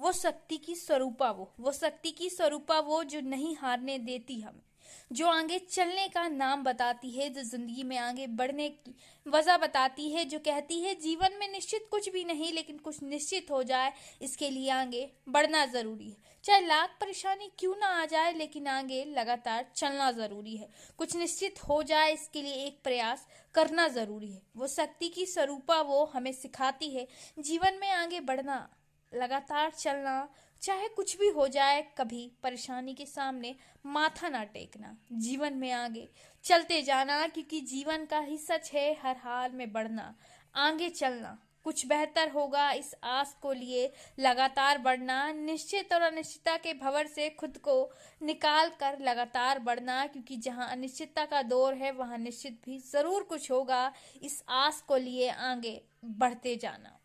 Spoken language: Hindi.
वो शक्ति की स्वरूपा वो वो शक्ति की स्वरूपा वो जो नहीं हारने देती हमें, जो आगे चलने का नाम बताती है, जो ज़िंदगी में आगे बढ़ने की वजह बताती है, जो कहती है, जीवन में निश्चित कुछ भी नहीं, लेकिन कुछ निश्चित हो जाए, इसके लिए आगे बढ़ना ज़रूरी है। चाहे लाख परेशानी क्यों ना आ जाए, लेकिन आगे लगातार चलना ज़रूरी है। कुछ निश्चित हो जाए, इसके लिए एक प्रयास करना ज़रूरी है। वो शक्ति की स्वरूपा वो हमें सिखाती है, जीवन में आगे बढ़ना। लगातार चलना, चाहे कुछ भी हो जाए, कभी परेशानी के सामने माथा ना टेकना, जीवन में आगे चलते जाना, क्योंकि जीवन का ही सच है, हर हाल में बढ़ना। आगे चलना, कुछ बेहतर होगा इस आस को लिए लगातार बढ़ना, निश्चित और अनिश्चितता के भवर से खुद को निकाल कर लगातार बढ़ना, क्योंकि जहाँ अनिश्चितता का दौर है, वहाँ निश्चित भी ज़रूर कुछ होगा इस आस को लिए आगे बढ़ते जाना।